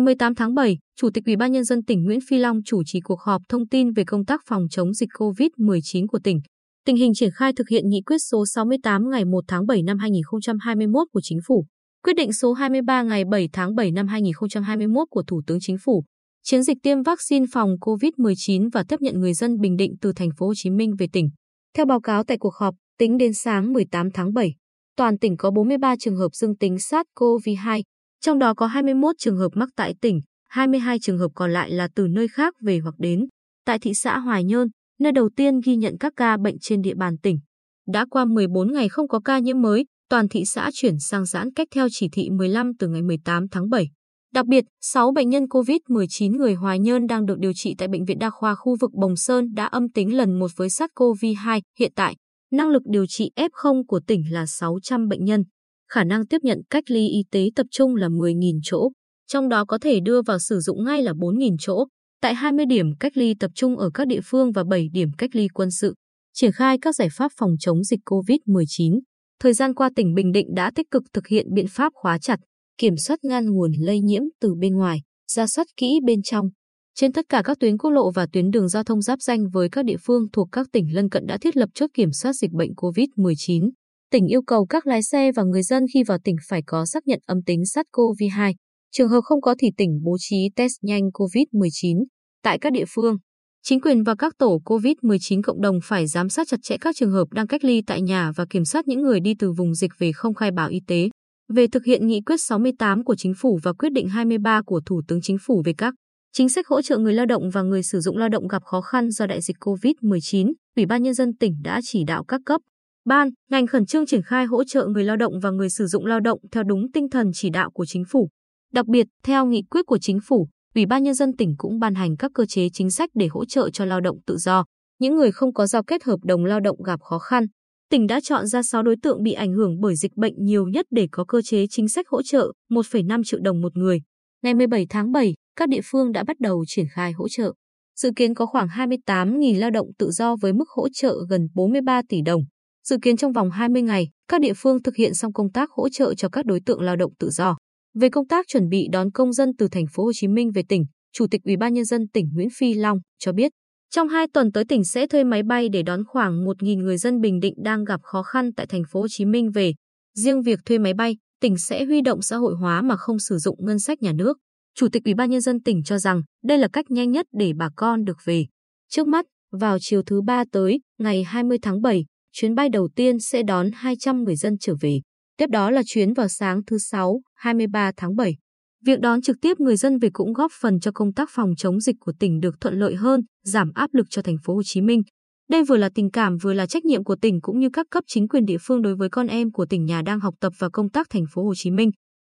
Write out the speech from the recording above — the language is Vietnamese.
Ngày 18 tháng 7, Chủ tịch Ủy ban nhân dân tỉnh Nguyễn Phi Long chủ trì cuộc họp thông tin về công tác phòng chống dịch COVID-19 của tỉnh. Tình hình triển khai thực hiện nghị quyết số 68 ngày 1 tháng 7 năm 2021 của Chính phủ, quyết định số 23 ngày 7 tháng 7 năm 2021 của Thủ tướng Chính phủ, chiến dịch tiêm vaccine phòng COVID-19 và tiếp nhận người dân Bình Định từ thành phố Hồ Chí Minh về tỉnh. Theo báo cáo tại cuộc họp, tính đến sáng 18 tháng 7, toàn tỉnh có 43 trường hợp dương tính SARS-CoV-2, trong đó có 21 trường hợp mắc tại tỉnh, 22 trường hợp còn lại là từ nơi khác về hoặc đến. Tại thị xã Hoài Nhơn, nơi đầu tiên ghi nhận các ca bệnh trên địa bàn tỉnh. Đã qua 14 ngày không có ca nhiễm mới, toàn thị xã chuyển sang giãn cách theo chỉ thị 15 từ ngày 18 tháng 7. Đặc biệt, 6 bệnh nhân COVID-19 người Hoài Nhơn đang được điều trị tại Bệnh viện Đa khoa khu vực Bồng Sơn đã âm tính lần một với SARS-CoV-2. Hiện tại, năng lực điều trị F0 của tỉnh là 600 bệnh nhân. Khả năng tiếp nhận cách ly y tế tập trung là 10.000 chỗ, trong đó có thể đưa vào sử dụng ngay là 4.000 chỗ, tại 20 điểm cách ly tập trung ở các địa phương và 7 điểm cách ly quân sự. Triển khai các giải pháp phòng chống dịch COVID-19. Thời gian qua tỉnh Bình Định đã tích cực thực hiện biện pháp khóa chặt, kiểm soát ngăn nguồn lây nhiễm từ bên ngoài, ra soát kỹ bên trong. Trên tất cả các tuyến quốc lộ và tuyến đường giao thông giáp danh với các địa phương thuộc các tỉnh lân cận đã thiết lập chốt kiểm soát dịch bệnh COVID-19. Tỉnh yêu cầu các lái xe và người dân khi vào tỉnh phải có xác nhận âm tính SARS-CoV-2. Trường hợp không có thì tỉnh bố trí test nhanh COVID-19 tại các địa phương. Chính quyền và các tổ COVID-19 cộng đồng phải giám sát chặt chẽ các trường hợp đang cách ly tại nhà và kiểm soát những người đi từ vùng dịch về không khai báo y tế. Về thực hiện nghị quyết 68 của Chính phủ và quyết định 23 của Thủ tướng Chính phủ về các chính sách hỗ trợ người lao động và người sử dụng lao động gặp khó khăn do đại dịch COVID-19, Ủy ban Nhân dân tỉnh đã chỉ đạo các cấp, ban, ngành khẩn trương triển khai hỗ trợ người lao động và người sử dụng lao động theo đúng tinh thần chỉ đạo của Chính phủ. Đặc biệt, theo nghị quyết của Chính phủ, Ủy ban Nhân dân tỉnh cũng ban hành các cơ chế chính sách để hỗ trợ cho lao động tự do, những người không có giao kết hợp đồng lao động gặp khó khăn. Tỉnh đã chọn ra 6 đối tượng bị ảnh hưởng bởi dịch bệnh nhiều nhất để có cơ chế chính sách hỗ trợ 1,5 triệu đồng một người. Ngày 17 tháng 7, các địa phương đã bắt đầu triển khai hỗ trợ. Dự kiến có khoảng 28.000 lao động tự do với mức hỗ trợ gần 43 tỷ đồng. Dự kiến trong vòng 20 ngày, các địa phương thực hiện xong công tác hỗ trợ cho các đối tượng lao động tự do. Về công tác chuẩn bị đón công dân từ thành phố Hồ Chí Minh về tỉnh, Chủ tịch Ủy ban nhân dân tỉnh Nguyễn Phi Long cho biết, trong 2 tuần tới tỉnh sẽ thuê máy bay để đón khoảng 1.000 người dân Bình Định đang gặp khó khăn tại thành phố Hồ Chí Minh về. Riêng việc thuê máy bay, tỉnh sẽ huy động xã hội hóa mà không sử dụng ngân sách nhà nước. Chủ tịch Ủy ban nhân dân tỉnh cho rằng đây là cách nhanh nhất để bà con được về. Trước mắt, vào chiều thứ ba tới, ngày 20 tháng 7, chuyến bay đầu tiên sẽ đón 200 người dân trở về. Tiếp đó là chuyến vào sáng thứ Sáu, 23 tháng 7. Việc đón trực tiếp người dân về cũng góp phần cho công tác phòng chống dịch của tỉnh được thuận lợi hơn, giảm áp lực cho thành phố Hồ Chí Minh. Đây vừa là tình cảm vừa là trách nhiệm của tỉnh cũng như các cấp chính quyền địa phương đối với con em của tỉnh nhà đang học tập và công tác thành phố Hồ Chí Minh.